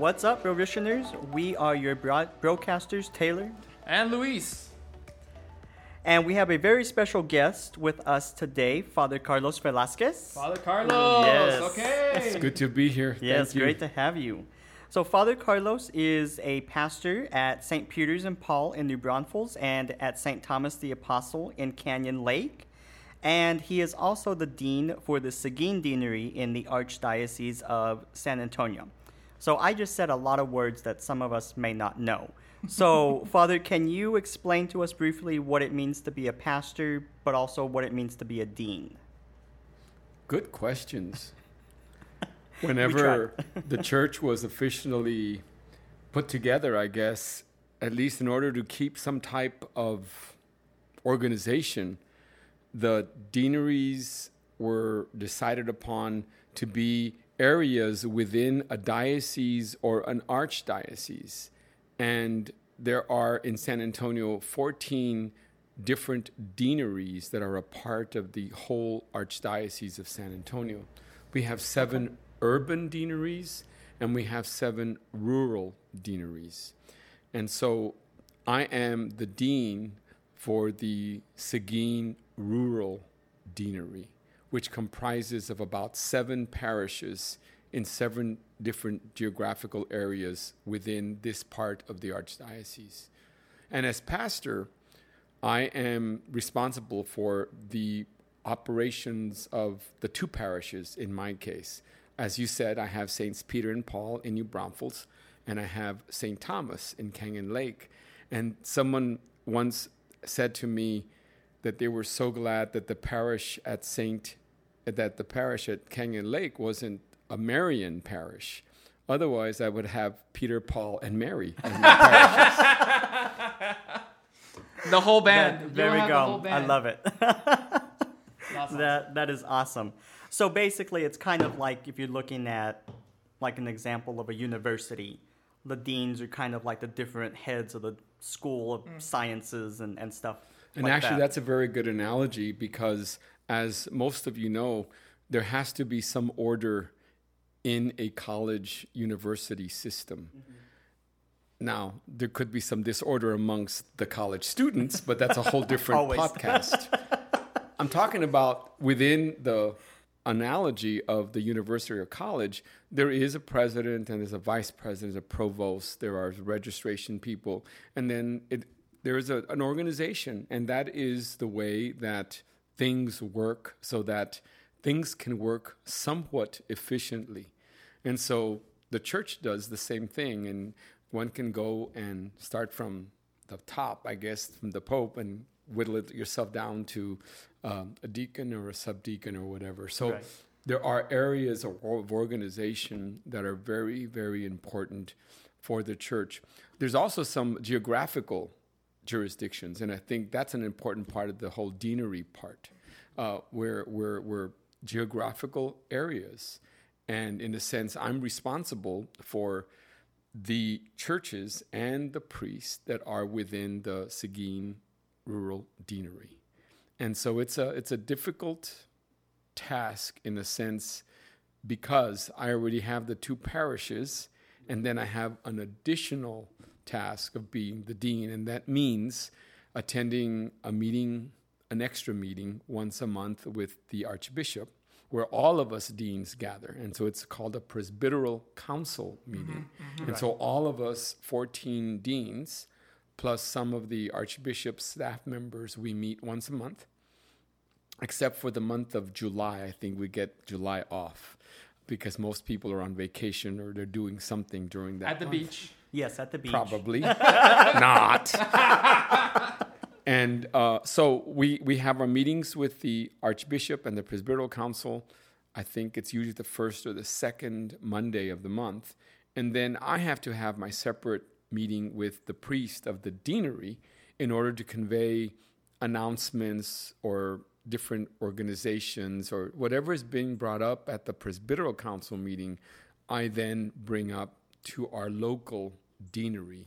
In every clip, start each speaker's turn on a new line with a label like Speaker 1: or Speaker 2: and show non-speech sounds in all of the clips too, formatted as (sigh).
Speaker 1: What's up, parishioners? We are your broad- broadcasters, Taylor.
Speaker 2: And Luis.
Speaker 1: And we have a very special guest with us today, Father Carlos Velasquez.
Speaker 2: Father Carlos.
Speaker 1: Yes.
Speaker 2: Okay.
Speaker 3: It's good to be here.
Speaker 1: Yes,
Speaker 3: Thank you.
Speaker 1: great to have you. So, Father Carlos is a pastor at St. Peter's and Paul in New Braunfels and at St. Thomas the Apostle in Canyon Lake. And he is also the dean for the Seguin Deanery in the Archdiocese of San Antonio. So, I just said a lot of words that some of us may not know. So, (laughs) Father, can you explain to us briefly what it means to be a pastor, but also what it means to be a dean?
Speaker 3: Good questions. (laughs) Whenever (laughs) the church was officially put together, I guess, at least in order to keep some type of organization, the deaneries were decided upon to be areas within a diocese or an archdiocese. And there are in San Antonio 14 different deaneries that are a part of the whole Archdiocese of San Antonio. We have seven urban deaneries and we have seven rural deaneries. And so I am the dean for the Seguin Rural Deanery, which comprises of about seven parishes in seven different geographical areas within this part of the Archdiocese. And as pastor, I am responsible for the operations of the two parishes in my case. As you said, I have Saints Peter and Paul in New Braunfels, and I have St. Thomas in Canyon Lake. And someone once said to me that they were so glad that the parish at Saint that the parish at Canyon Lake wasn't a Marian parish. Otherwise, I would have Peter, Paul, and Mary as my parishes.
Speaker 2: The whole band.
Speaker 1: That- there we
Speaker 2: have the
Speaker 1: go. I love it.
Speaker 2: Awesome.
Speaker 1: that that is awesome. So basically, it's kind of like if you're looking at like an example of a university, the deans are kind of like the different heads of the school of mm. sciences and, and stuff.
Speaker 3: And
Speaker 1: like
Speaker 3: actually,
Speaker 1: that.
Speaker 3: that's a very good analogy because, as most of you know, there has to be some order in a college university system. Mm-hmm. Now, there could be some disorder amongst the college students, but that's a whole (laughs) different podcast. (laughs) I'm talking about within the analogy of the university or college, there is a president and there's a vice president, there's a provost, there are registration people, and then it, there is a, an organization, and that is the way that things work so that things can work somewhat efficiently. And so the church does the same thing, and one can go and start from the top, I guess, from the Pope, and whittle it yourself down to um, a deacon or a subdeacon or whatever. So
Speaker 1: Right.
Speaker 3: there are areas of, of organization that are very, very important for the church. There's also some geographical jurisdictions, and I think that's an important part of the whole deanery part, uh, where we're geographical areas, and in a sense, I'm responsible for the churches and the priests that are within the Seguin rural deanery, and so it's a it's a difficult task in a sense because I already have the two parishes, and then I have an additional task of being the dean, and that means attending a meeting, an extra meeting once a month with the archbishop, where all of us deans gather. And so it's called a presbyteral council mm-hmm, meeting. Mm-hmm. And so all of us, 14 deans, plus some of the archbishop's staff members, we meet once a month except for the month of July. I think we get July off because most people are on vacation or they're doing something during that.
Speaker 2: At the
Speaker 3: month.
Speaker 2: beach.
Speaker 1: Yes, at the beach.
Speaker 3: Probably (laughs) not. (laughs) and uh, so we, we have our meetings with the Archbishop and the Presbyteral Council. I think it's usually the first or the second Monday of the month. And then I have to have my separate meeting with the priest of the deanery in order to convey announcements or different organizations or whatever is being brought up at the Presbyteral Council meeting, I then bring up to our local deanery.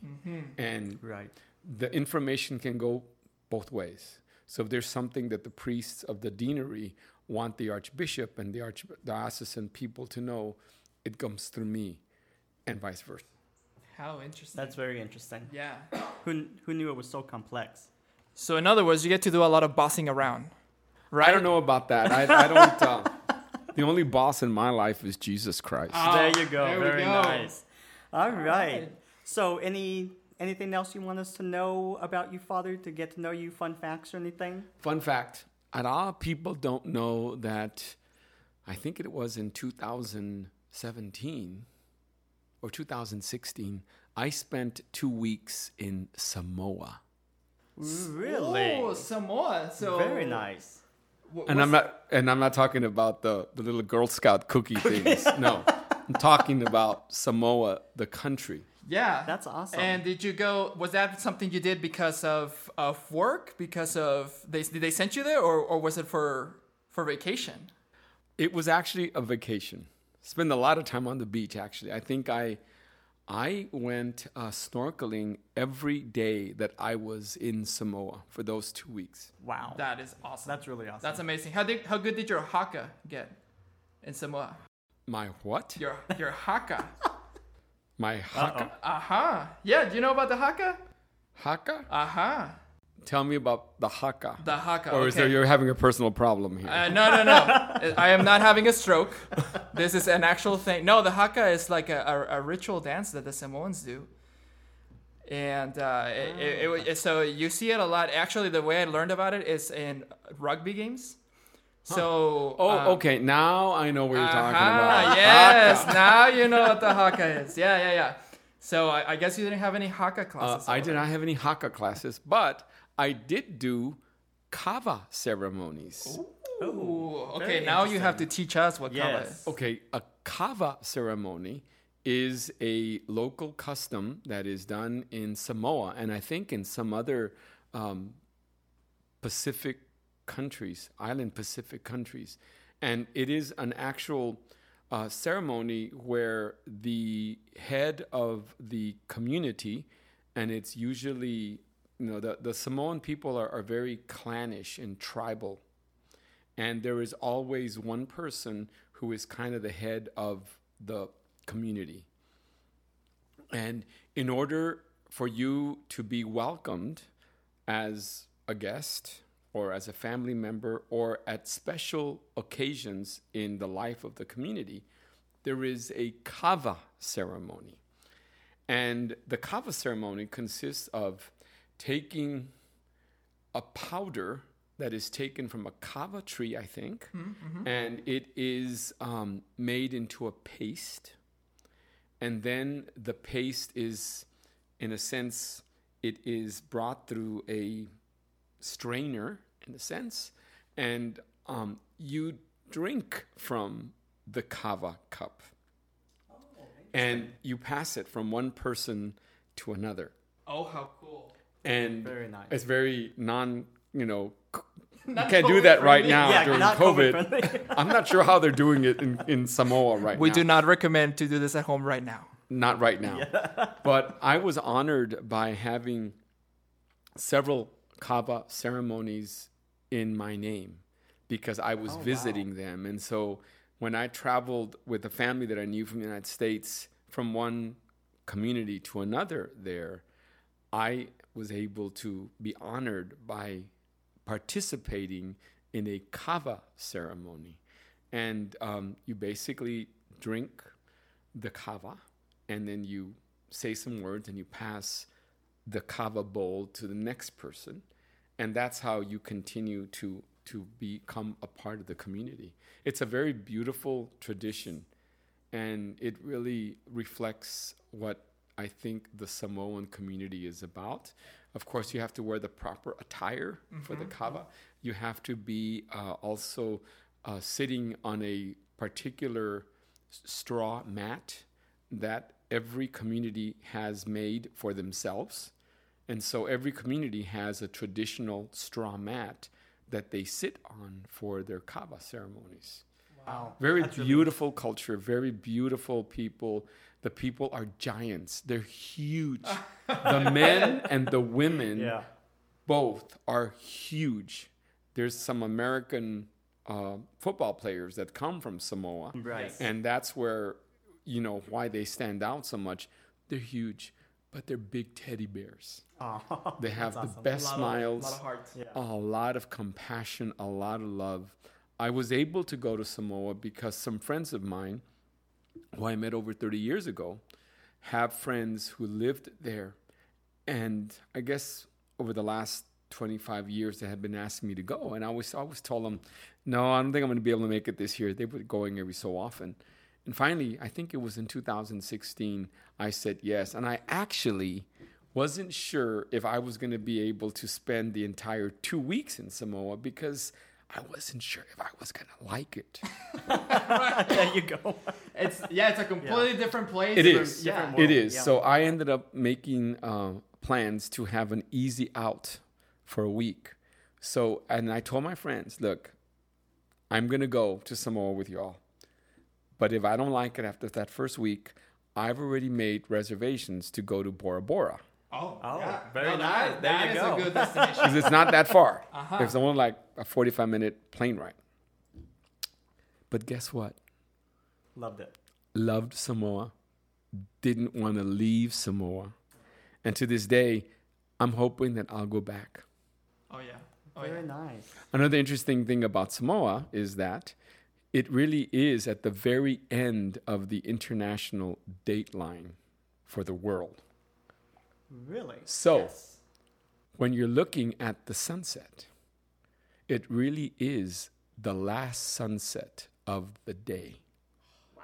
Speaker 3: And
Speaker 1: Right.
Speaker 3: the information can go both ways. So if there's something that the priests of the deanery want the archbishop and the archdiocesan people to know, it comes through me. and vice versa.
Speaker 2: How interesting.
Speaker 1: That's very interesting.
Speaker 2: yeah.
Speaker 1: Who, who knew it was so complex?
Speaker 2: So in other words, you get to do a lot of bossing around, right?
Speaker 3: I don't know about that. I, I don't. Uh, (laughs) the only boss in my life is Jesus Christ.
Speaker 2: Ah.
Speaker 1: there you go.
Speaker 2: there
Speaker 1: Very
Speaker 2: go.
Speaker 1: nice. All right.
Speaker 2: right.
Speaker 1: So, any anything else you want us to know about you, Father? To get to know you, fun facts or anything?
Speaker 3: Fun fact: a lot of people don't know that. I think it was in 2017 or 2016. I spent two weeks in Samoa,
Speaker 1: Really?
Speaker 2: Oh, Samoa. So
Speaker 1: Very nice.
Speaker 2: wh-
Speaker 3: and I'm not. And I'm not talking about the the little Girl Scout cookie things. No, (laughs) I'm talking about Samoa, the country.
Speaker 2: Yeah.
Speaker 1: That's awesome.
Speaker 2: And did you go? Was that something you did because of of work? Because of they did they send you there, or or was it for for vacation?
Speaker 3: It was actually a vacation. Spend a lot of time on the beach. Actually, I think I, I went uh, snorkeling every day that I was in Samoa for those two weeks.
Speaker 1: Wow.
Speaker 2: That is awesome.
Speaker 1: That's really awesome.
Speaker 2: That's amazing. How did how good did your haka get in Samoa?
Speaker 3: My what?
Speaker 2: Your your haka. (laughs)
Speaker 3: My haka?
Speaker 2: Aha. Yeah. Do you know about the haka?
Speaker 3: Haka?
Speaker 2: Aha.
Speaker 3: Tell me about the haka.
Speaker 2: The haka.
Speaker 3: or is
Speaker 2: okay.
Speaker 3: there you're having a personal problem here?
Speaker 2: Uh, no, no, no. I am not having a stroke. This is an actual thing. No, the haka is like a, a, a ritual dance that the Samoans do. And uh, it, it, it, it- so you see it a lot. Actually, the way I learned about it is in rugby games. So
Speaker 3: oh,
Speaker 2: um,
Speaker 3: okay. Now I know what you're talking
Speaker 2: aha,
Speaker 3: about.
Speaker 2: Yes,
Speaker 3: Haka.
Speaker 2: now you know what the haka is. Yeah, yeah, yeah. So I, I guess you didn't have any haka
Speaker 3: Uh,
Speaker 2: classes.
Speaker 3: I did not have any haka classes, but I did do kava ceremonies.
Speaker 2: there. Ooh, okay, now you have to teach us what kava is.
Speaker 3: Okay, a kava ceremony is a local custom that is done in Samoa, and I think in some other um, Pacific countries, island Pacific countries. And it is an actual uh, ceremony where the head of the community, and it's usually, you know, the, the Samoan people are, are very clannish and tribal and there is always one person who is kind of the head of the community. And in order for you to be welcomed as a guest or as a family member or at special occasions in the life of the community, there is a kava ceremony. And the kava ceremony consists of taking a powder that is taken from a kava tree, I think, and it is um, made into a paste. And then the paste is, in a sense, it is brought through a strainer, in a sense, and um, you drink from the kava cup. and you pass it from one person to another
Speaker 2: Oh, how cool.
Speaker 3: and
Speaker 1: Very nice.
Speaker 3: it's very non you know c- (laughs) you
Speaker 2: Not
Speaker 3: can't do that right
Speaker 2: COVID-friendly.
Speaker 3: now
Speaker 1: Yeah,
Speaker 3: during covid
Speaker 1: COVID-friendly. (laughs)
Speaker 3: i'm not sure how they're doing it in, in samoa right
Speaker 2: We
Speaker 3: now
Speaker 2: do not recommend to do this at home right now.
Speaker 3: not right now (laughs) but i was honored by having several kava ceremonies in my name because i was
Speaker 1: Oh, wow.
Speaker 3: visiting them and so when i traveled with a family that i knew from the united states from one community to another there I was able to be honored by participating in a kava ceremony. And um, you basically drink the kava and then you say some words and you pass the kava bowl to the next person. And that's how you continue to, to become a part of the community. It's a very beautiful tradition and it really reflects what I think the Samoan community is about. Of course, you have to wear the proper attire for the kava. You have to be uh, also uh, sitting on a particular straw mat that every community has made for themselves. And so every community has a traditional straw mat that they sit on for their kava ceremonies.
Speaker 1: Wow.
Speaker 3: Very
Speaker 1: That's really-
Speaker 3: beautiful culture, very beautiful people. The people are giants. They're huge. (laughs) the men and the women
Speaker 1: Yeah.
Speaker 3: both are huge. There's some American uh, football players that come from Samoa.
Speaker 1: Right.
Speaker 3: And that's where you know, why they stand out so much. They're huge, but they're big teddy bears.
Speaker 1: Oh, (laughs)
Speaker 3: They have the
Speaker 1: awesome.
Speaker 3: best
Speaker 2: a
Speaker 3: smiles,
Speaker 2: Of, lot of.
Speaker 1: Yeah.
Speaker 3: a lot of compassion, a lot of love. I was able to go to Samoa because some friends of mine, who I met over 30 years ago, have friends who lived there. And I guess over the last 25 years, they had been asking me to go. And I always, I always told them, no, I don't think I'm going to be able to make it this year. They were going every so often. And finally, I think it was in 2016, I said yes. And I actually wasn't sure if I was going to be able to spend the entire two weeks in Samoa because I wasn't sure if I was going to like it. (laughs)
Speaker 1: there you go.
Speaker 2: It's yeah, it's a completely different place.
Speaker 3: It is.
Speaker 2: Yeah.
Speaker 1: Different world,
Speaker 3: is.
Speaker 1: yeah.
Speaker 3: So I ended up making uh, plans to have an easy out for a week. So, and I told my friends, look, I'm going to go to Samoa with y'all. But if I don't like it after that first week, I've already made reservations to go to Bora Bora
Speaker 2: Oh,
Speaker 1: Oh,
Speaker 2: yeah.
Speaker 1: very
Speaker 2: No,
Speaker 1: nice.
Speaker 2: That,
Speaker 1: There
Speaker 2: that
Speaker 1: you
Speaker 2: is
Speaker 1: go.
Speaker 2: a good (laughs) destination.
Speaker 3: because it's not that far. (laughs)
Speaker 2: Uh-huh.
Speaker 3: It's only like a 45 minute plane ride. But guess what?
Speaker 1: Loved it.
Speaker 3: loved Samoa, didn't want to leave Samoa. And to this day, I'm hoping that I'll go back.
Speaker 2: oh yeah. Oh
Speaker 1: Very
Speaker 2: yeah.
Speaker 1: nice.
Speaker 3: Another interesting thing about Samoa is that it really is at the very end of the international date line for the world.
Speaker 1: Really?
Speaker 3: So,
Speaker 1: Yes.
Speaker 3: when you're looking at the sunset, it really is the last sunset of the day. Wow.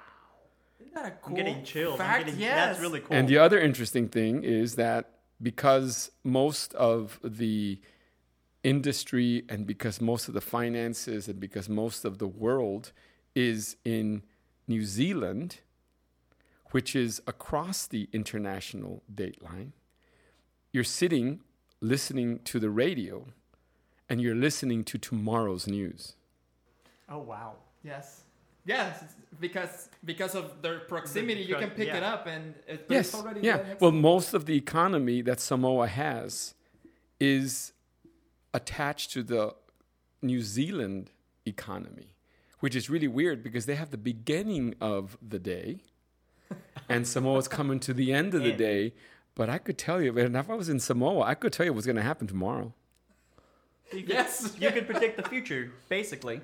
Speaker 2: Isn't that a cool
Speaker 1: I'm getting chills.
Speaker 2: fact?
Speaker 1: I'm getting,
Speaker 2: yes.
Speaker 1: That's really cool.
Speaker 3: And the other interesting thing is that because most of the industry and because most of the finances and because most of the world is in New Zealand, which is across the international date line, you're sitting listening to the radio and you're listening to tomorrow's news.
Speaker 1: oh wow.
Speaker 2: Yes. Yes, because because of their proximity, you can pick it up and it, but
Speaker 3: Yes.
Speaker 2: it's already
Speaker 3: Yeah. Well, most of the economy that Samoa has is attached to the New Zealand economy, which is really weird because they have the beginning of the day (laughs) and Samoa's coming to the end of the
Speaker 1: End.
Speaker 3: day. But I could tell you, and if I was in Samoa, I could tell you what's going to happen tomorrow
Speaker 1: You could,
Speaker 2: Yes.
Speaker 1: You could predict the future, basically,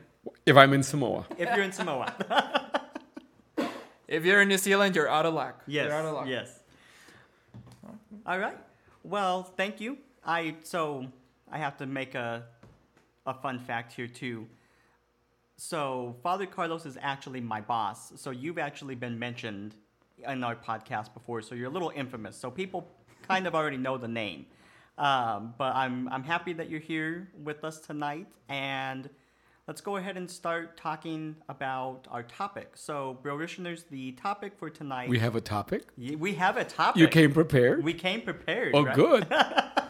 Speaker 3: if I'm in Samoa.
Speaker 1: if you're in Samoa. (laughs) (laughs)
Speaker 2: if you're in New Zealand, you're out of luck.
Speaker 1: Yes.
Speaker 2: You're out of luck.
Speaker 1: Yes. All right. Well, thank you. I so I have to make a a fun fact here too. So Father Carlos is actually my boss. So you've actually been mentioned in our podcast before. So you're a little infamous. So people kind of already know the name. Um, but I'm I'm happy that you're here with us tonight and. Let's go ahead and start talking about our topic. So, Brillitioners, the topic for tonight
Speaker 3: We have a topic.
Speaker 1: We have a topic.
Speaker 3: You came prepared.
Speaker 1: We came prepared.
Speaker 3: oh,
Speaker 1: right?
Speaker 3: good. (laughs)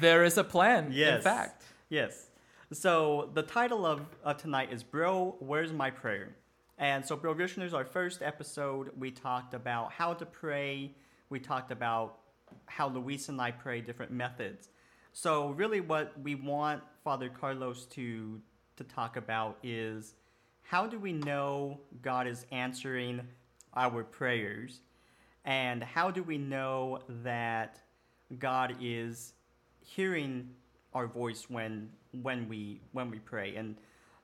Speaker 2: There is a plan.
Speaker 1: Yes.
Speaker 2: In fact.
Speaker 1: Yes. So the title of uh, tonight is "Bro, Where's My Prayer?" And so, Bro Listeners, our first episode, we talked about how to pray. We talked about how Luis and I pray, different methods. So, really, what we want Father Carlos to to talk about is how do we know God is answering our prayers, and how do we know that God is hearing our voice when when we when we pray. And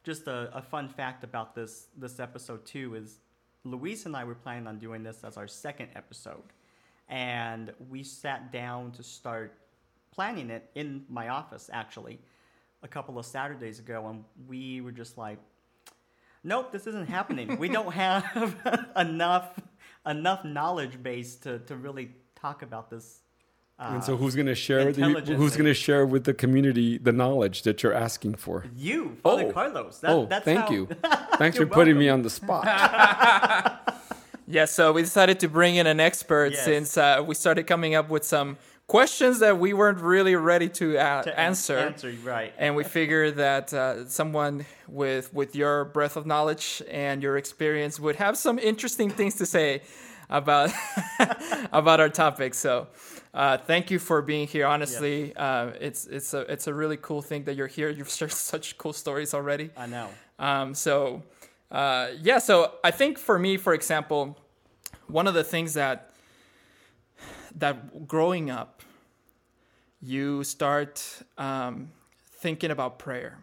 Speaker 1: just a, a fun fact about this this episode too is Luis and I were planning on doing this as our second episode, and we sat down to start planning it in my office actually a couple of Saturdays ago, and we were just like. Nope, this isn't happening. we don't (laughs) have (laughs) enough enough knowledge base to, to really talk about this. Uh,
Speaker 3: and so, who's going to share the, who's going to share with the community the knowledge that you're asking for?
Speaker 1: You, Father
Speaker 3: Oh.
Speaker 1: Carlos. That,
Speaker 3: oh,
Speaker 1: that's
Speaker 3: thank
Speaker 1: how-
Speaker 3: you. (laughs) Thanks for
Speaker 1: You're
Speaker 3: putting me on the spot. (laughs)
Speaker 2: Yeah, so we decided to bring in an expert
Speaker 1: Yes.
Speaker 2: since uh, we started coming up with some questions that we weren't really ready to, uh,
Speaker 1: To
Speaker 2: answer.
Speaker 1: Answer, right.
Speaker 2: And we figured that uh, someone with with your breadth of knowledge and your experience would have some interesting things to say about (laughs) about our topic. So, uh, thank you for being here. Honestly, uh, it's it's a it's a really cool thing that you're here. You've (laughs) shared such cool stories already.
Speaker 1: I know.
Speaker 2: Um, so, uh, yeah, so I think for me, for example, one of the things that that growing up, you start um, thinking about prayer,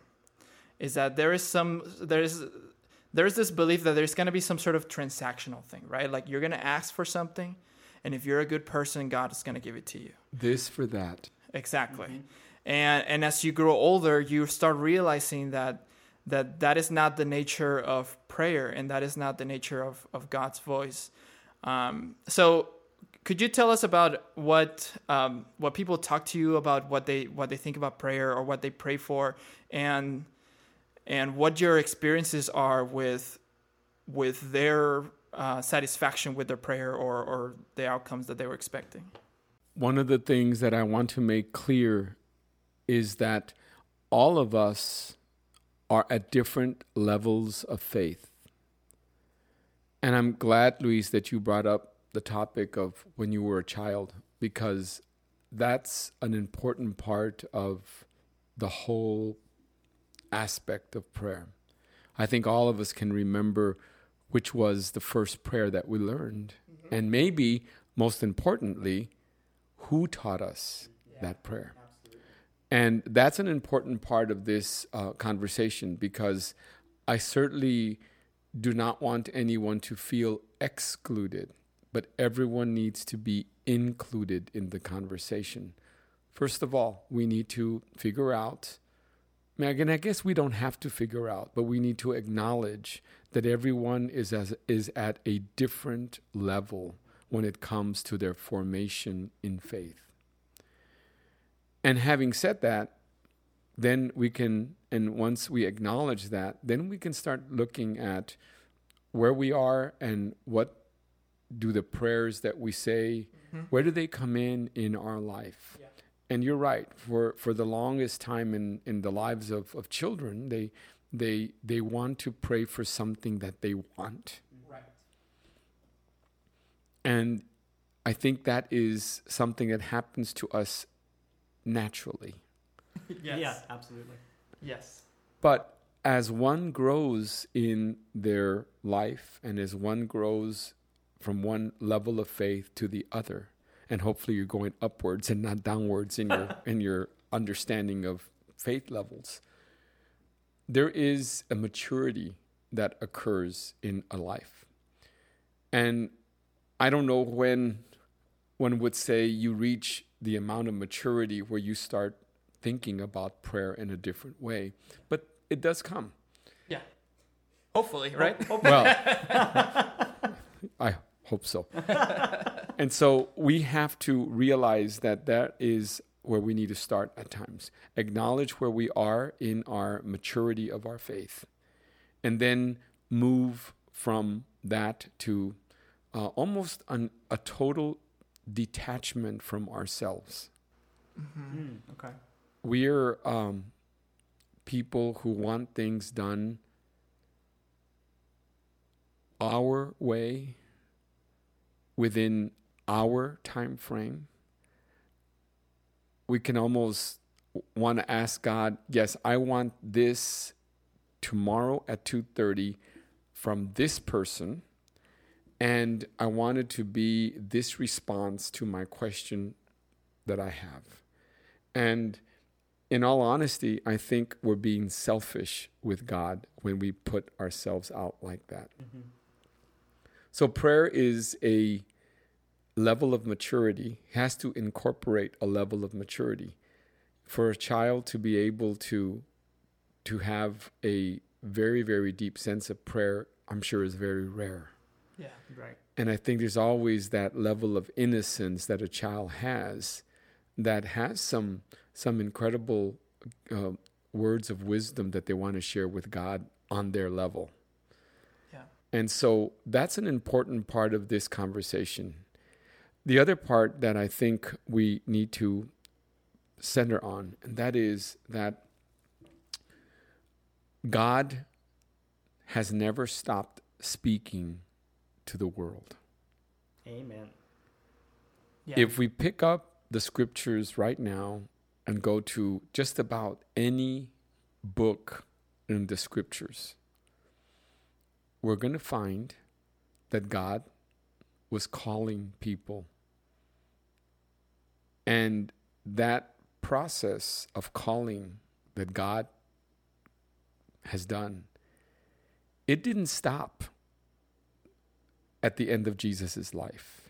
Speaker 2: is that there is some there is there's this belief that there's going to be some sort of transactional thing, right? Like you're going to ask for something, and if you're a good person, God is going to give it to you.
Speaker 3: This for that.
Speaker 2: Exactly. Mm-hmm. And and as you grow older, you start realizing that that that is not the nature of prayer, and that is not the nature of of God's voice. Um, so could you tell us about what um, what people talk to you about what they what they think about prayer or what they pray for and and what your experiences are with with their uh, satisfaction with their prayer or or the outcomes that they were expecting
Speaker 3: one of the things that I want to make clear is that all of us are at different levels of faith. And I'm glad, Luis, that you brought up the topic of when you were a child, because that's an important part of the whole aspect of prayer. I think all of us can remember which was the first prayer that we learned. Mm-hmm. And maybe most importantly, who taught us yeah, that prayer. Absolutely. And that's an important part of this uh, conversation because I certainly do not want anyone to feel excluded, but everyone needs to be included in the conversation. First of all, we need to figure out. Megan, I guess we don't have to figure out, but we need to acknowledge that everyone is as is at a different level when it comes to their formation in faith. And having said that, then we can, and once we acknowledge that, then we can start looking at where we are and what do the prayers that we say, mm-hmm. where do they come in in our life? Yeah. And you're right. For for the longest time in, in the lives of, of children, they they they want to pray for something that they want. Right. And I think that is something that happens to us naturally. (laughs)
Speaker 1: yes. Yeah, absolutely.
Speaker 2: Yes.
Speaker 3: But as one grows in their life and as one grows from one level of faith to the other, and hopefully you're going upwards and not downwards in your (laughs) in your understanding of faith levels, there is a maturity that occurs in a life. And I don't know when one would say you reach the amount of maturity where you start thinking about prayer in a different way, but it does come.
Speaker 2: Yeah. Hopefully, right?
Speaker 3: well, (laughs) I hope so. (laughs) and so we have to realize that that is where we need to start at times. Acknowledge where we are in our maturity of our faith, and then move from that to uh, almost an, a total detachment from ourselves.
Speaker 2: Mm-hmm. Mm, okay.
Speaker 3: We're um, people who want things done our way within our time frame. We can almost want to ask God, yes, I want this tomorrow at 2:30 from this person and I wanted to be this response to my question that I have. And in all honesty, I think we're being selfish with God when we put ourselves out like that. Mm-hmm. So prayer is a level of maturity, has to incorporate a level of maturity. For a child to be able to to have a very, very deep sense of prayer, I'm sure is very rare.
Speaker 2: Yeah, right.
Speaker 3: And I think there's always that level of innocence that a child has that has some some incredible uh, words of wisdom that they want to share with God on their level.
Speaker 2: Yeah.
Speaker 3: And so that's an important part of this conversation. The other part that I think we need to center on, and that is that God has never stopped speaking to the world.
Speaker 1: Amen.
Speaker 3: Yeah. If we pick up the scriptures right now and go to just about any book in the scriptures, we're going to find that God was calling people. And that process of calling that God has done, it didn't stop at the end of Jesus' life.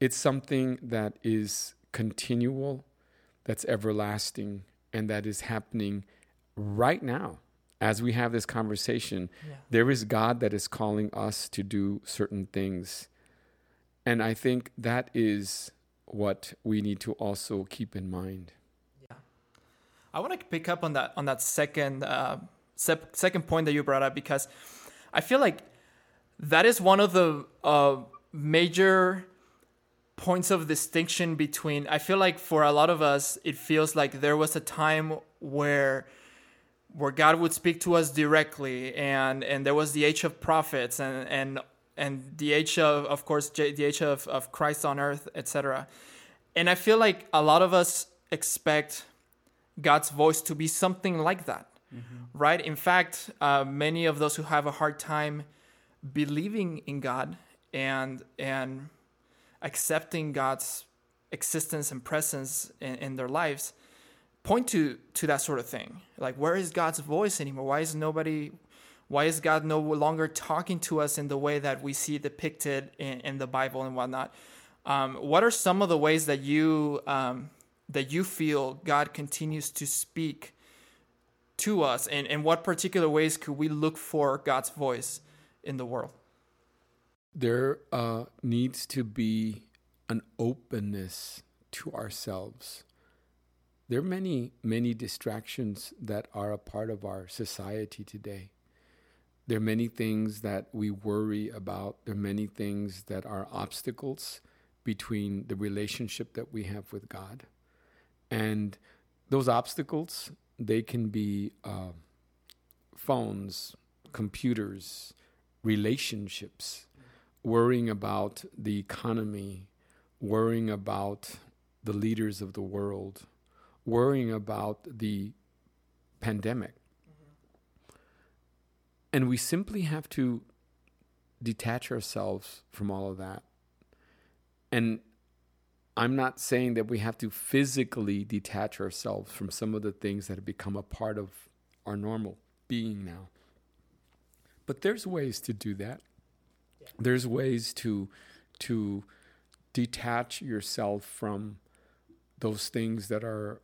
Speaker 3: It's something that is continual, that's everlasting, and that is happening right now. As we have this conversation,
Speaker 2: Yeah.
Speaker 3: there is God that is calling us to do certain things. And I think that is what we need to also keep in mind.
Speaker 2: Yeah, I want to pick up on that on that second uh, sep- second point that you brought up because I feel like that is one of the uh, major points of distinction between. I feel like for a lot of us, it feels like there was a time where where God would speak to us directly, and and there was the age of prophets, and and and the age of of course J- the age of of Christ on earth, etc. And I feel like a lot of us expect God's voice to be something like that, right? In fact, uh, many of those who have a hard time believing in God and and accepting God's existence and presence in, in their lives point to to that sort of thing. Like, where is God's voice anymore? Why is nobody? Why is God no longer talking to us in the way that we see depicted in, in the Bible and whatnot? Um, what are some of the ways that you um, that you feel God continues to speak to us, and in what particular ways could we look for God's voice in the world?
Speaker 3: There uh, needs to be an openness to ourselves. There are many, many distractions that are a part of our society today. There are many things that we worry about. There are many things that are obstacles between the relationship that we have with God. And those obstacles, they can be uh, phones, computers, relationships, worrying about the economy, worrying about the leaders of the world, worrying about the pandemic. And we simply have to detach ourselves from all of that. And I'm not saying that we have to physically detach ourselves from some of the things that have become a part of our normal being now. But there's ways to do that. There's ways to to detach yourself from those things that are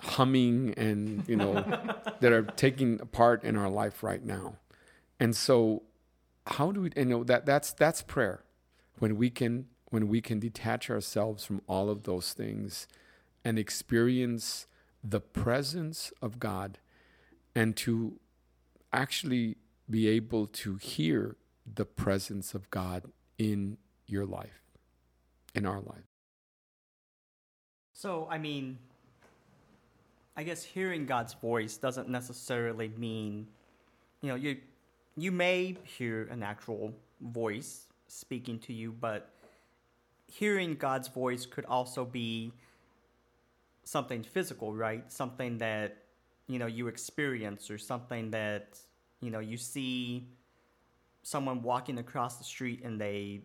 Speaker 3: humming and you know (laughs) that are taking part in our life right now. And so how do we you know that that's that's prayer when we can when we can detach ourselves from all of those things and experience the presence of God and to actually be able to hear the presence of God in your life in our life
Speaker 1: So, I mean, I guess hearing God's voice doesn't necessarily mean, you know, you you may hear an actual voice speaking to you, but hearing God's voice could also be something physical, right? Something that you know you experience or something that you know you see someone walking across the street and they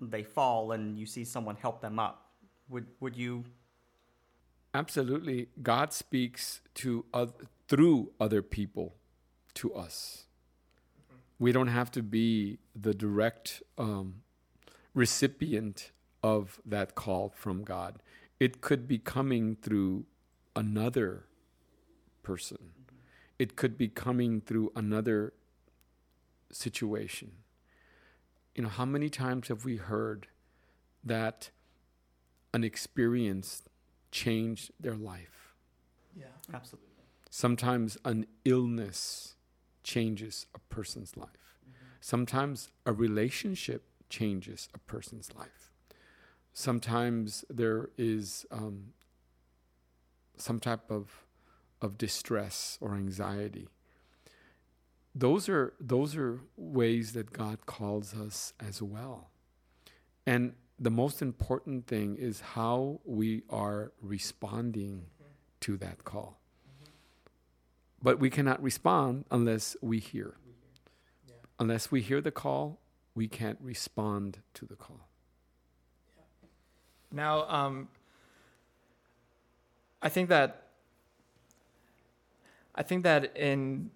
Speaker 1: they fall and you see someone help them up. Would would you
Speaker 3: Absolutely. God speaks to oth- through other people to us. We don't have to be the direct um, recipient of that call from God. It could be coming through another person. It could be coming through another situation. You know, how many times have we heard that an experience changed their life?
Speaker 2: Yeah.
Speaker 1: absolutely
Speaker 3: Sometimes an illness changes a person's life. Sometimes a relationship changes a person's life. Sometimes there is um, some type of of distress or anxiety. Those are those are ways that God calls us as well. And the most important thing is how we are responding to that call. But we cannot respond unless we hear. Unless we hear the call we can't respond to the call.
Speaker 2: Now, um, I think that I think that in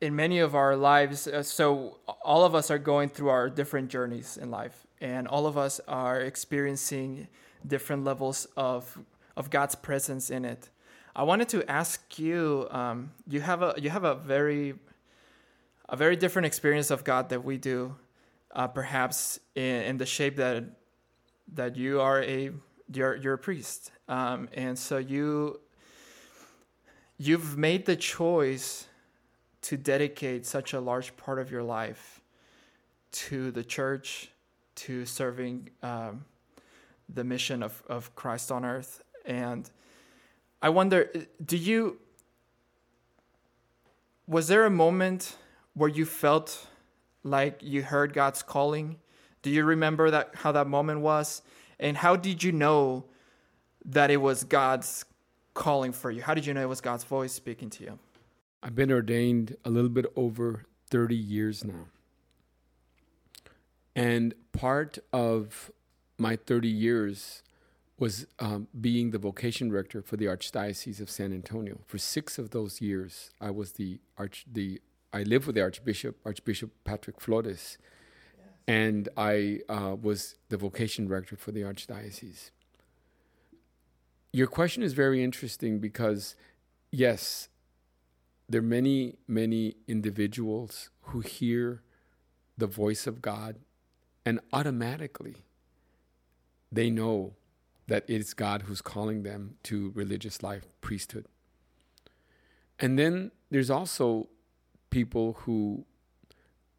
Speaker 2: in many of our lives, uh, so all of us are going through our different journeys in life, and all of us are experiencing different levels of of God's presence in it. I wanted to ask you. Um, you have a you have a very a very different experience of God that we do, uh, perhaps in, in the shape that that you are a you're you're a priest, um, and so you you've made the choice to dedicate such a large part of your life to the church, to serving um, the mission of, of Christ on earth. And I wonder, do you, was there a moment where you felt like you heard God's calling? Do you remember that how that moment was? And how did you know that it was God's calling for you? How did you know it was God's voice speaking to you?
Speaker 3: I've been ordained a little bit over 30 years now. And part of my 30 years was um, being the vocation director for the Archdiocese of San Antonio. For six of those years, I was the arch the I lived with the Archbishop, Archbishop Patrick Flores, yes. and I uh, was the vocation director for the Archdiocese. Your question is very interesting because, yes, there are many, many individuals who hear the voice of God and automatically they know that it's God who's calling them to religious life, priesthood. And then there's also people who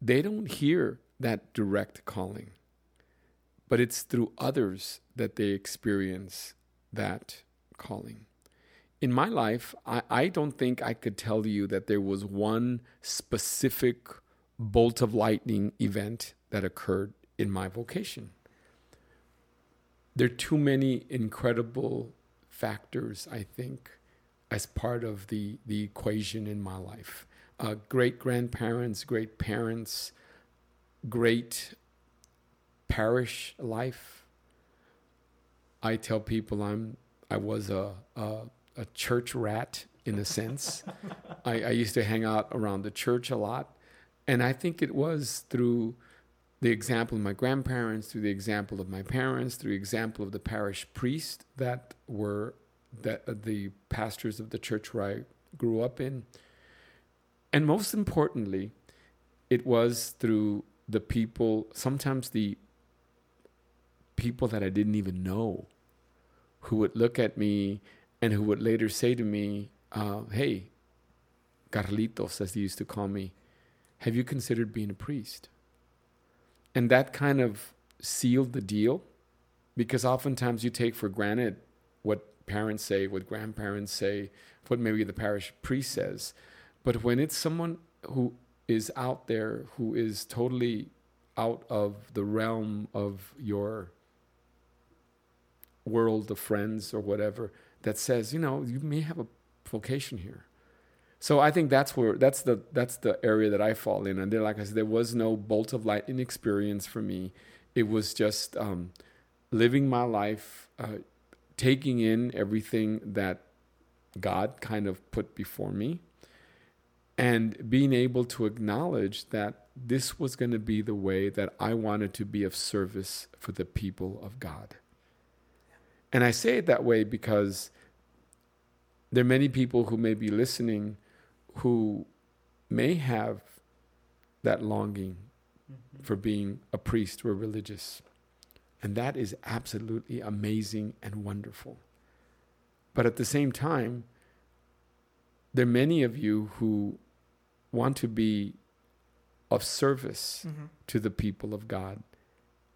Speaker 3: they don't hear that direct calling, but it's through others that they experience that calling in my life, I, I don't think I could tell you that there was one specific bolt of lightning event that occurred in my vocation. There are too many incredible factors, I think, as part of the, the equation in my life. Uh, great grandparents, great parents, great parish life. I tell people I'm I was a, a a church rat in a sense. (laughs) I, I used to hang out around the church a lot. And I think it was through the example of my grandparents, through the example of my parents, through the example of the parish priest that were that uh, the pastors of the church where I grew up in. And most importantly, it was through the people, sometimes the people that I didn't even know, who would look at me and who would later say to me, uh, Hey, Carlitos, as they used to call me, have you considered being a priest? And that kind of sealed the deal because oftentimes you take for granted what parents say, what grandparents say, what maybe the parish priest says. But when it's someone who is out there, who is totally out of the realm of your world of friends or whatever, that says, you know, you may have a vocation here. So I think that's where that's the that's the area that I fall in. And like I said, there was no bolt of lightning experience for me. It was just um, living my life, uh, taking in everything that God kind of put before me, and being able to acknowledge that this was going to be the way that I wanted to be of service for the people of God. And I say it that way because there are many people who may be listening who may have that longing mm-hmm. for being a priest or religious. And that is absolutely amazing and wonderful. But at the same time, there are many of you who want to be of service mm-hmm. to the people of God.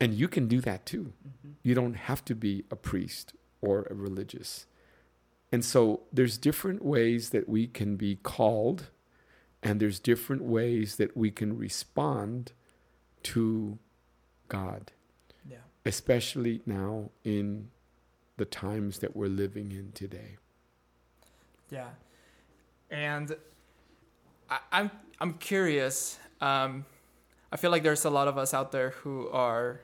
Speaker 3: And you can do that too. Mm-hmm. You don't have to be a priest or a religious. And so there's different ways that we can be called, and there's different ways that we can respond to God. Yeah. Especially now in the times that we're living in today.
Speaker 2: Yeah. And I, am I'm, I'm curious. Um, I feel like there's a lot of us out there who are,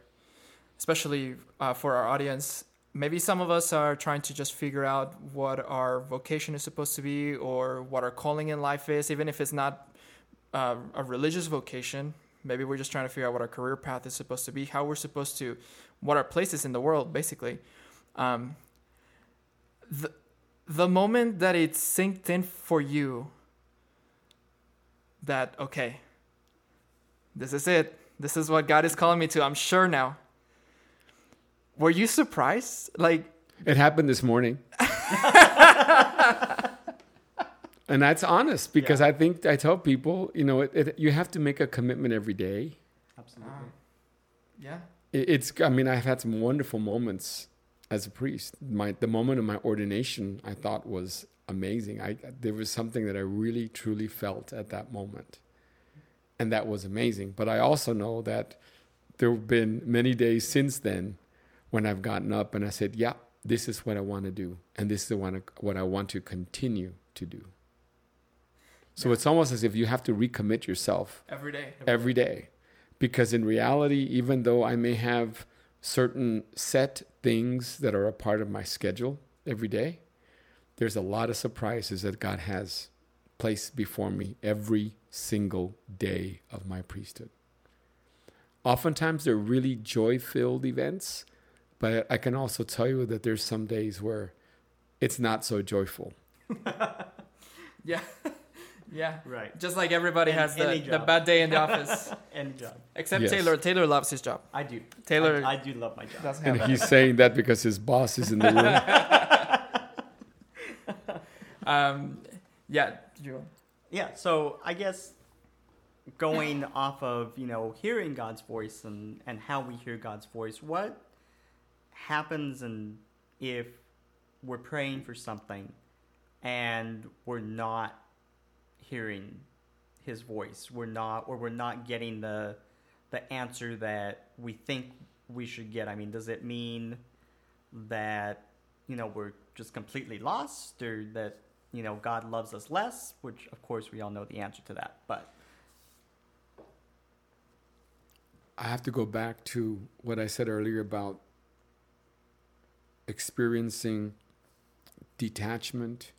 Speaker 2: especially uh, for our audience, maybe some of us are trying to just figure out what our vocation is supposed to be or what our calling in life is, even if it's not uh, a religious vocation. Maybe we're just trying to figure out what our career path is supposed to be, how we're supposed to, what our place is in the world, basically. Um, the, the moment that it synced in for you that, okay, this is it. This is what God is calling me to. I'm sure now. Were you surprised? Like,
Speaker 3: It happened this morning. (laughs) and that's honest because
Speaker 1: Yeah.
Speaker 3: I think I tell people, you know, it, it, you have to make a commitment every day.
Speaker 1: Absolutely. Ah.
Speaker 2: yeah.
Speaker 3: It, it's, I mean, I've had some wonderful moments as a priest. My the moment of my ordination, I thought was amazing. I there was something that I really truly felt at that moment, and that was amazing. But I also know that there have been many days since then when I've gotten up and I said, "Yeah, this is what I want to do, and this is one what I want to continue to do." So it's almost as if you have to recommit yourself
Speaker 2: Every day.
Speaker 3: every day. Because in reality, even though I may have certain set things that are a part of my schedule every day, there's a lot of surprises that God has placed before me every single day of my priesthood. Oftentimes, they're really joy filled events, but I can also tell you that there's some days where it's not so joyful. (laughs)
Speaker 2: Yeah. (laughs) yeah.
Speaker 1: Right.
Speaker 2: Just like everybody
Speaker 1: Any-
Speaker 2: has the, the bad day in the (laughs) office.
Speaker 1: Any job.
Speaker 2: Except
Speaker 3: Yes.
Speaker 2: Taylor. Taylor loves his job.
Speaker 1: I do.
Speaker 2: Taylor
Speaker 1: I, I do love my job.
Speaker 2: doesn't
Speaker 3: And
Speaker 2: have
Speaker 3: he's saying that because his boss is in the room.
Speaker 2: Um, yeah.
Speaker 1: Yeah, so I guess going off of, you know, hearing God's voice and, and how we hear God's voice, what happens and if we're praying for something and we're not hearing his voice, we're not or we're not getting the the answer that we think we should get. I mean, does it mean that you know we're just completely lost or that you know God loves us less, which of course we all know the answer to that. But
Speaker 3: I have to go back to what I said earlier about experiencing detachment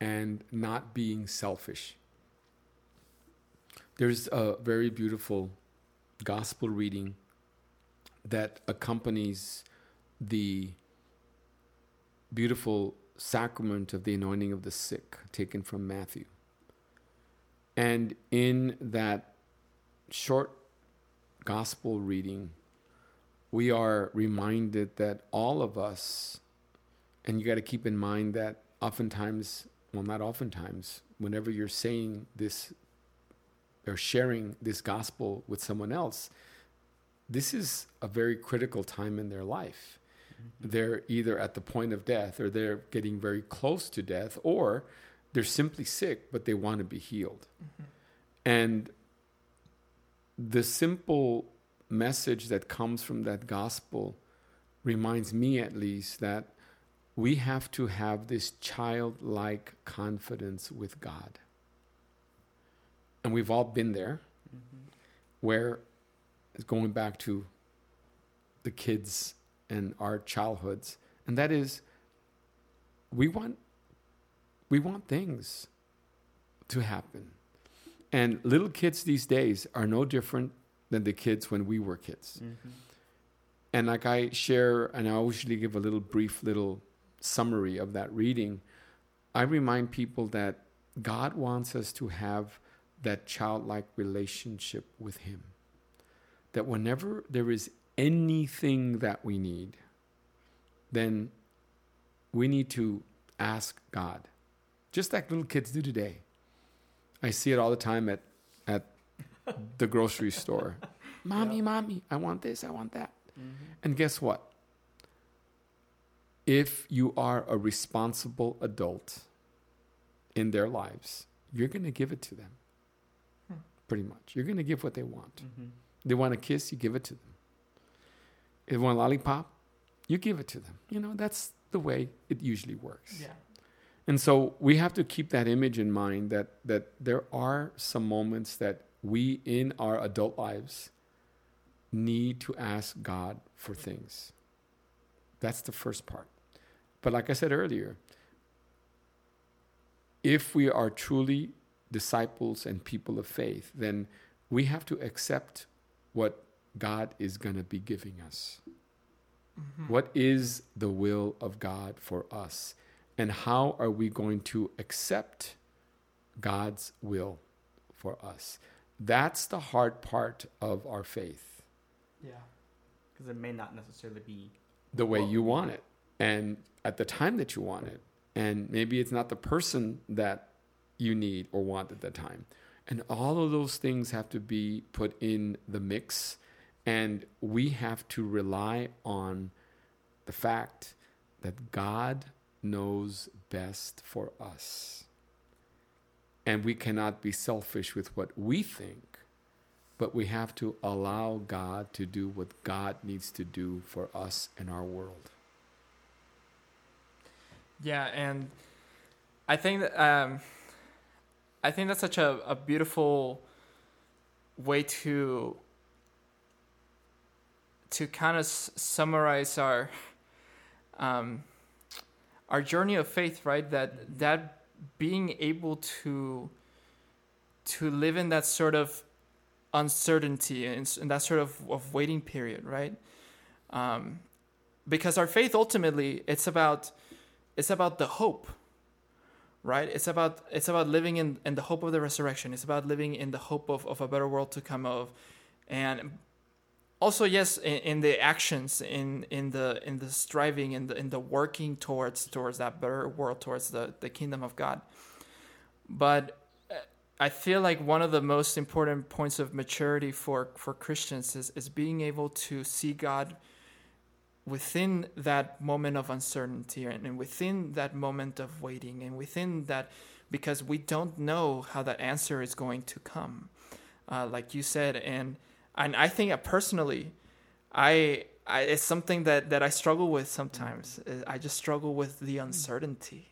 Speaker 3: and not being selfish. There's a very beautiful gospel reading that accompanies the beautiful sacrament of the anointing of the sick taken from Matthew. And in that short gospel reading, we are reminded that all of us, and you got to keep in mind that oftentimes, well, not oftentimes, whenever you're saying this or sharing this gospel with someone else, this is a very critical time in their life. Mm-hmm. They're either at the point of death or they're getting very close to death or they're simply sick, but they want to be healed. Mm-hmm. And the simple message that comes from that gospel reminds me, at least, that we have to have this childlike confidence with God. And we've all been there, mm-hmm. where it's going back to the kids and our childhoods, and that is we want we want things to happen. And little kids these days are no different than the kids when we were kids. Mm-hmm. And like I share, and I usually give a little brief little summary of that reading, I remind people that God wants us to have that childlike relationship with Him. That whenever there is anything that we need, then we need to ask God, just like little kids do today. I see it all the time at, at the grocery store. (laughs) Mommy, mommy, I want this, I want that. Mm-hmm. And guess what? If you are a responsible adult in their lives, you're going to give it to them. Hmm. Pretty much. You're going to give what they want. Mm-hmm. They want a kiss, you give it to them. If they want a lollipop, you give it to them. You know, that's the way it usually works.
Speaker 2: yeah.
Speaker 3: And so we have to keep that image in mind that that there are some moments that we in our adult lives need to ask God for things. That's the first part. But like I said earlier, if we are truly disciples and people of faith, then we have to accept what God is going to be giving us. Mm-hmm. What is the will of God for us? And how are we going to accept God's will for us? That's the hard part of our faith.
Speaker 1: Yeah. Because it may not necessarily be
Speaker 3: the way you want it and at the time that you want it. And maybe it's not the person that you need or want at the time. And all of those things have to be put in the mix. And we have to rely on the fact that God knows best for us. And we cannot be selfish with what we think, but we have to allow God to do what God needs to do for us in our world.
Speaker 2: Yeah, and I think that um, I think that's such a, a beautiful way to to kind of s- summarize our um, our journey of faith, right? That that being able to to live in that sort of uncertainty and, and that sort of, of waiting period, right? Um, because our faith ultimately it's about it's about the hope right? It's about it's about living in, in the hope of the resurrection. It's about living in the hope of, of a better world to come of. And also yes in, in the actions in in the in the striving in the in the working towards towards that better world towards the the kingdom of god. But uh, I feel like one of the most important points of maturity for, for Christians is, is being able to see God within that moment of uncertainty and, and within that moment of waiting and within that because we don't know how that answer is going to come. Uh, like you said and and i think uh, personally I, I it's something that that i struggle with sometimes uh, i just struggle with the hmm. uncertainty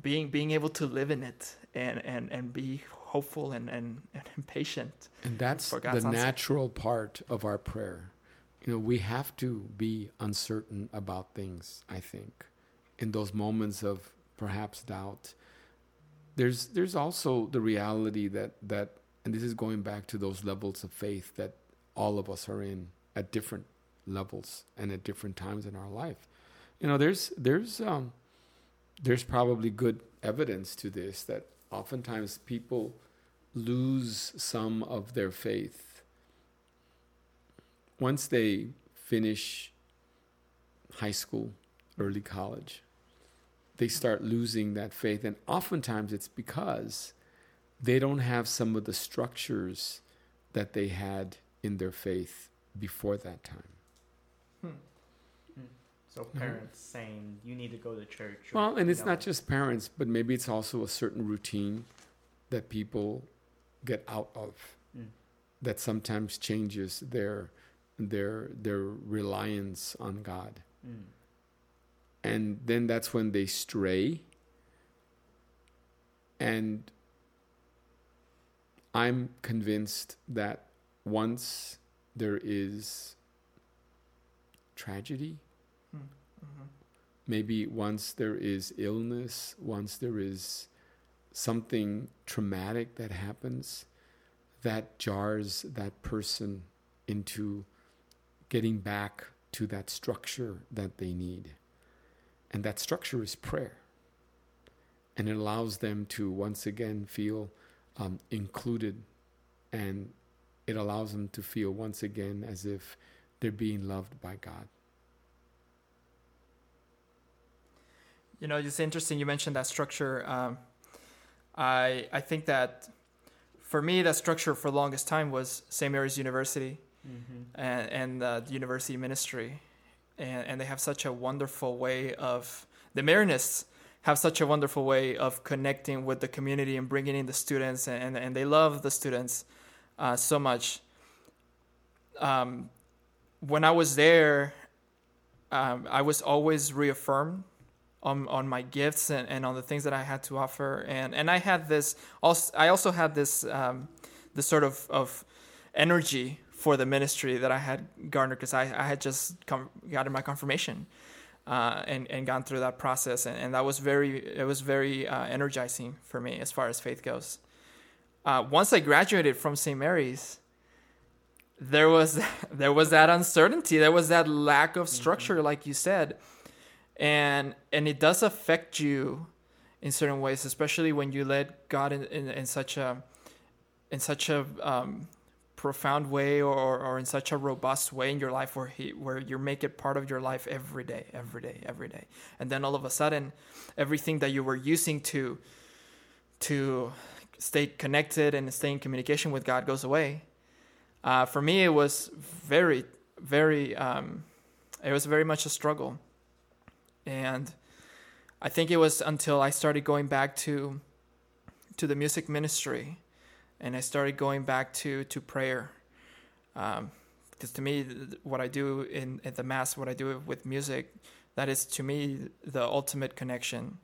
Speaker 2: being being able to live in it and and and be hopeful and and, (laughs) and patient
Speaker 3: and that's the answer. natural part of our prayer you know, we have to be uncertain about things, I think, in those moments of perhaps doubt. There's there's also the reality that that and this is going back to those levels of faith that all of us are in at different levels and at different times in our life. You know, there's there's um there's probably good evidence to this that oftentimes people lose some of their faith once they finish high school, early college, they start losing that faith. And oftentimes it's because they don't have some of the structures that they had in their faith before that time.
Speaker 1: Hmm. hmm. So parents mm-hmm. saying you need to go to church.
Speaker 3: Or, well, and it's know. not just parents, but maybe it's also a certain routine that people get out of mm. that sometimes changes their their their reliance on God. Mm. And then that's when they stray. And I'm convinced that once there is tragedy, mm. mm-hmm. maybe once there is illness, once there is something traumatic that happens, that jars that person into getting back to that structure that they need. And that structure is prayer. And it allows them to once again feel um, included and it allows them to feel once again as if they're being loved by God.
Speaker 2: You know, it's interesting you mentioned that structure. Um, I I think that for me, that structure for the longest time was St. Mary's University mm-hmm. and, and uh, the university ministry. And, and they have such a wonderful way of, the Marianists have such a wonderful way of connecting with the community and bringing in the students, and, and they love the students uh, so much. Um, when I was there, um, I was always reaffirmed on, on my gifts and, and on the things that I had to offer. And, and I had this, also, I also had this, um, the sort of of energy for the ministry that I had garnered because I, I had just come gotten my confirmation uh, and and gone through that process and, and that was very it was very uh, energizing for me as far as faith goes. Uh, once I graduated from St. Mary's, there was (laughs) there was that uncertainty, there was that lack of structure, mm-hmm. like you said, and and it does affect you in certain ways, especially when you let God in, in, in such a in such a um, profound way or, or in such a robust way in your life where he where you make it part of your life every day every day every day. And then all of a sudden everything that you were using to to stay connected and stay in communication with god goes away. Uh, for me it was very very um, it was very much a struggle. And i think it was until i started going back to to the music ministry and I started going back to to prayer. Um, because to me, what I do in at the mass, what I do with music, that is to me the ultimate connection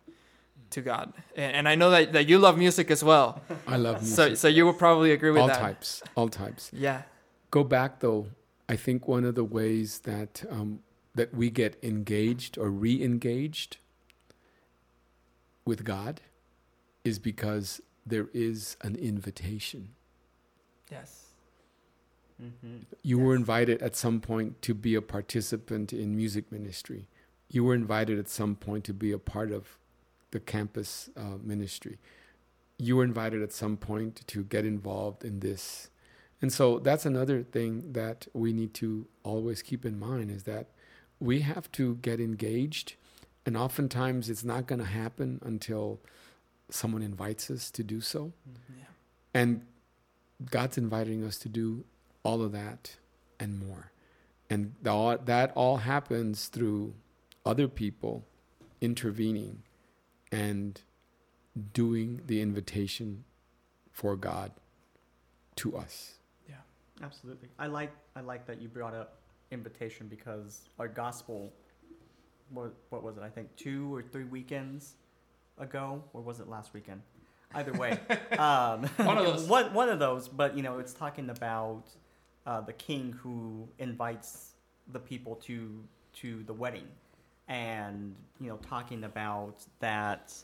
Speaker 2: to God. And, and I know that, that you love music as well.
Speaker 3: I love music.
Speaker 2: So so you will probably agree with
Speaker 3: all
Speaker 2: that.
Speaker 3: All types, all types.
Speaker 2: Yeah.
Speaker 3: Go back though. I think one of the ways that um, that we get engaged or re-engaged with God is because there is an invitation.
Speaker 2: Yes.
Speaker 3: Mm-hmm. You yes. were invited at some point to be a participant in music ministry. You were invited at some point to be a part of the campus uh, ministry. You were invited at some point to get involved in this. And so that's another thing that we need to always keep in mind is that we have to get engaged. And oftentimes it's not going to happen until someone invites us to do so. Mm-hmm. Yeah. And God's inviting us to do all of that and more. And that all happens through other people intervening and doing the invitation for God to us.
Speaker 1: Yeah, absolutely. I like I like that you brought up invitation because our gospel what what was it? I think two or three weekends ago, or was it last weekend? Either way, (laughs) um, (laughs)
Speaker 2: one of those.
Speaker 1: one, one of those. But you know, it's talking about uh, the king who invites the people to to the wedding, and you know, talking about that,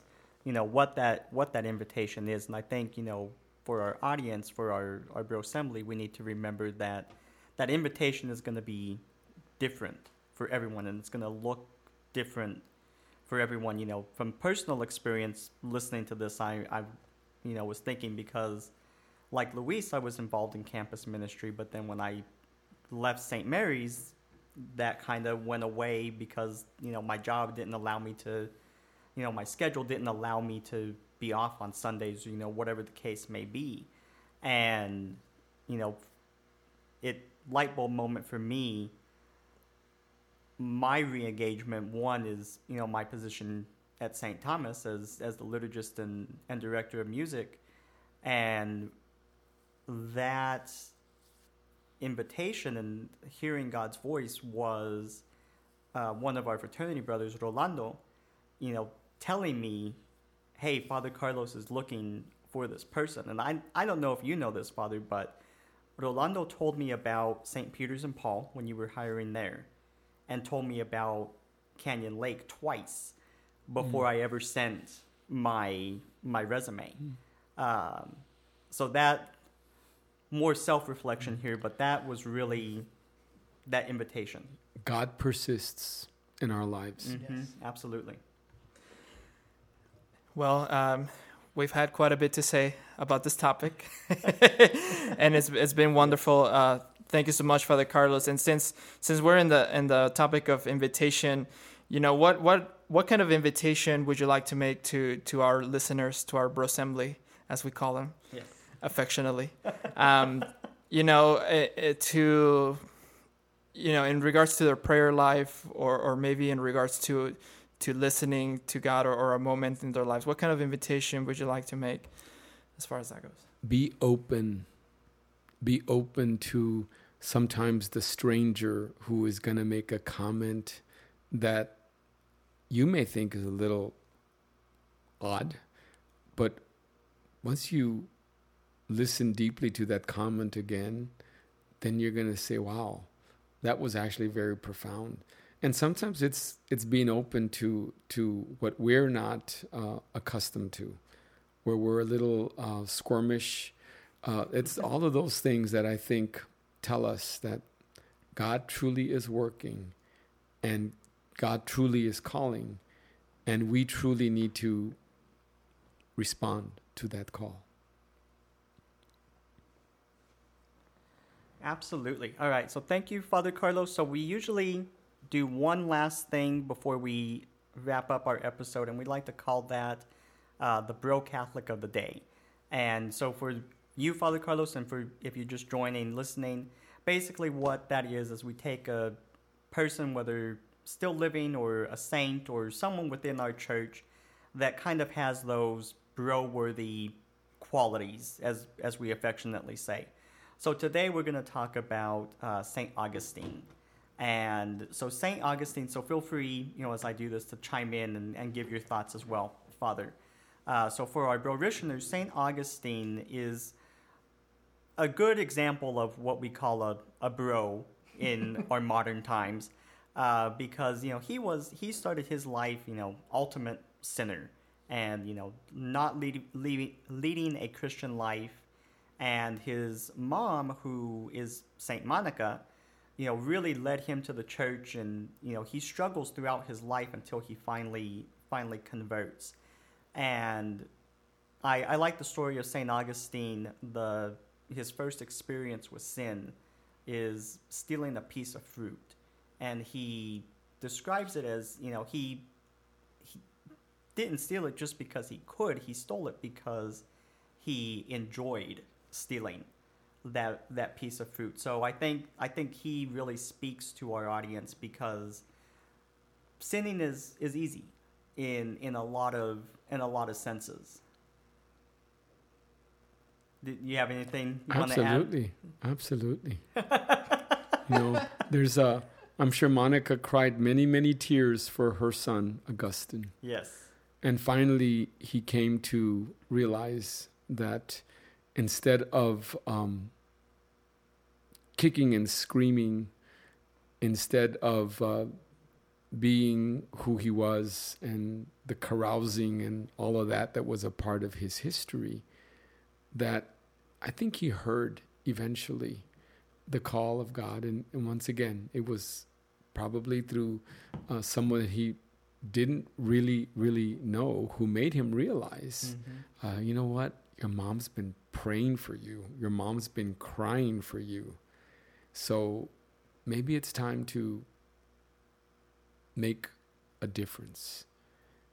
Speaker 1: you know, what that what that invitation is. And I think you know, for our audience, for our our bro assembly, we need to remember that that invitation is going to be different for everyone, and it's going to look different for everyone, you know, from personal experience listening to this, I, I, you know, was thinking because, like Luis, I was involved in campus ministry, but then when I left St. Mary's, that kind of went away because you know my job didn't allow me to, you know, my schedule didn't allow me to be off on Sundays, you know, whatever the case may be, and you know, it light bulb moment for me my re-engagement one is you know my position at St. Thomas as as the liturgist and, and director of music and that invitation and hearing God's voice was uh, one of our fraternity brothers Rolando you know telling me hey Father Carlos is looking for this person and I I don't know if you know this father but Rolando told me about St. Peter's and Paul when you were hiring there and told me about Canyon Lake twice before mm. I ever sent my my resume. Mm. Um, so that more self reflection mm. here, but that was really that invitation.
Speaker 3: God persists in our lives.
Speaker 1: Mm-hmm. Yes. Absolutely.
Speaker 2: Well, um, we've had quite a bit to say about this topic, (laughs) (laughs) and it's it's been wonderful. Uh, thank you so much, Father Carlos. And since since we're in the in the topic of invitation, you know what what what kind of invitation would you like to make to to our listeners, to our bro assembly, as we call them,
Speaker 1: yes.
Speaker 2: affectionately, um, (laughs) you know, it, it, to you know, in regards to their prayer life, or or maybe in regards to to listening to God or, or a moment in their lives, what kind of invitation would you like to make, as far as that goes?
Speaker 3: Be open be open to sometimes the stranger who is going to make a comment that you may think is a little odd, but once you listen deeply to that comment again, then you're going to say, wow, that was actually very profound. And sometimes it's it's being open to to what we're not uh, accustomed to, where we're a little uh, squirmish. Uh, it's all of those things that I think tell us that God truly is working, and God truly is calling, and we truly need to respond to that call.
Speaker 1: Absolutely. All right. So thank you, Father Carlos. So we usually do one last thing before we wrap up our episode, and we like to call that uh, the Bro Catholic of the Day. And so for you, Father Carlos, and for if you're just joining, listening, basically what that is is we take a person, whether still living or a saint or someone within our church, that kind of has those bro-worthy qualities, as as we affectionately say. So today we're going to talk about uh, Saint Augustine. And so St. Augustine, so feel free, you know, as I do this to chime in and, and give your thoughts as well, Father. Uh, so for our Brorishners, St. Augustine is a good example of what we call a, a bro in (laughs) our modern times. Uh, because, you know, he was, he started his life, you know, ultimate sinner and, you know, not lead, leading, leading a Christian life. And his mom, who is St. Monica, you know, really led him to the church, and you know, he struggles throughout his life until he finally finally converts. And I, I like the story of Saint Augustine. The his first experience with sin is stealing a piece of fruit, and he describes it as you know he he didn't steal it just because he could. He stole it because he enjoyed stealing that that piece of fruit. So I think I think he really speaks to our audience because sinning is is easy in in a lot of in a lot of senses. Do you have anything you want to add?
Speaker 3: Absolutely, absolutely. you know, there's a. I'm sure Monica cried many, many tears for her son Augustine,
Speaker 1: Yes.
Speaker 3: and finally he came to realize that instead of um, kicking and screaming, instead of uh, being who he was and the carousing and all of that that was a part of his history, that I think he heard eventually the call of God. And, and once again, it was probably through uh, someone he didn't really, really know who made him realize, uh, you know what? Your mom's been praying for you, your mom's been crying for you. So maybe it's time to make a difference.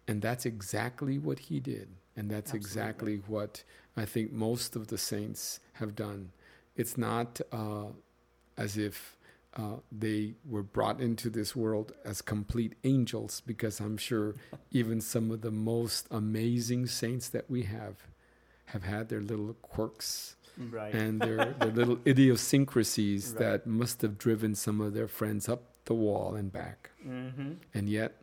Speaker 3: And that's exactly what he did. And that's exactly what I think most of the saints have done. It's not uh, as if uh, they were brought into this world as complete angels, because I'm sure even some of the most amazing saints that we have have had their little quirks
Speaker 1: Right.
Speaker 3: and their, (laughs) their little idiosyncrasies
Speaker 1: Right.
Speaker 3: that must have driven some of their friends up the wall and back.
Speaker 1: mm-hmm.
Speaker 3: And yet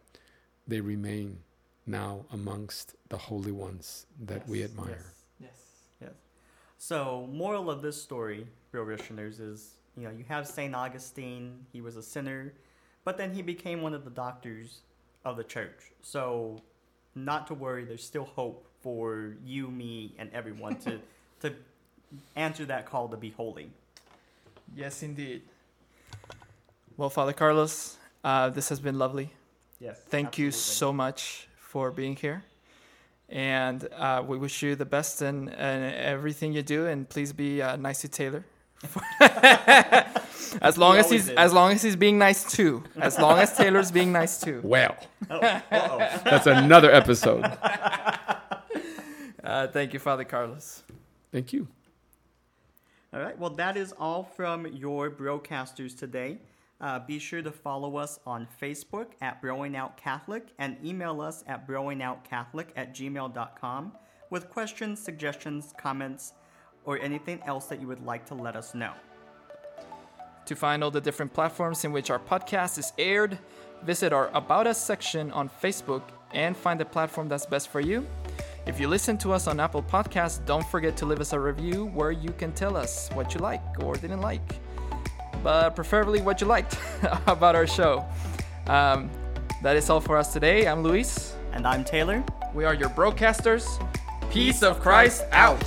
Speaker 3: they remain now amongst the holy ones that we admire.
Speaker 2: Yes.
Speaker 1: Yes. So, moral of this story, real listeners, is you know you have Saint Augustine. He was a sinner, but then he became one of the doctors of the church. So, not to worry. There's still hope for you, me, and everyone to (laughs) to answer that call to be holy.
Speaker 2: Yes, indeed. Well, Father Carlos, uh, this has been lovely.
Speaker 1: Yes.
Speaker 2: Thank you so much for being here. And uh, we wish you the best in, in everything you do, and please be uh, nice to Taylor. (laughs) as long
Speaker 1: He
Speaker 2: as he's
Speaker 1: is.
Speaker 2: as long as he's being nice too. As long as Taylor's being nice too. (laughs)
Speaker 3: Well,
Speaker 1: Oh, uh-oh.
Speaker 3: that's another episode. (laughs)
Speaker 2: Uh, thank you, Father Carlos.
Speaker 3: Thank you.
Speaker 1: All right. Well, that is all from your broadcasters today. Uh, be sure to follow us on Facebook at Broing Out Catholic and email us at broingoutcatholic at gmail.com with questions, suggestions, comments, or anything else that you would like to let us know.
Speaker 2: To find all the different platforms in which our podcast is aired, visit our About Us section on Facebook and find the platform that's best for you. If you listen to us on Apple Podcasts, don't forget to leave us a review where you can tell us what you like or didn't like, but preferably what you liked (laughs) about our show. Um, that is all for us today. I'm Luis.
Speaker 1: And I'm Taylor.
Speaker 2: We are your broadcasters. Peace of Christ out.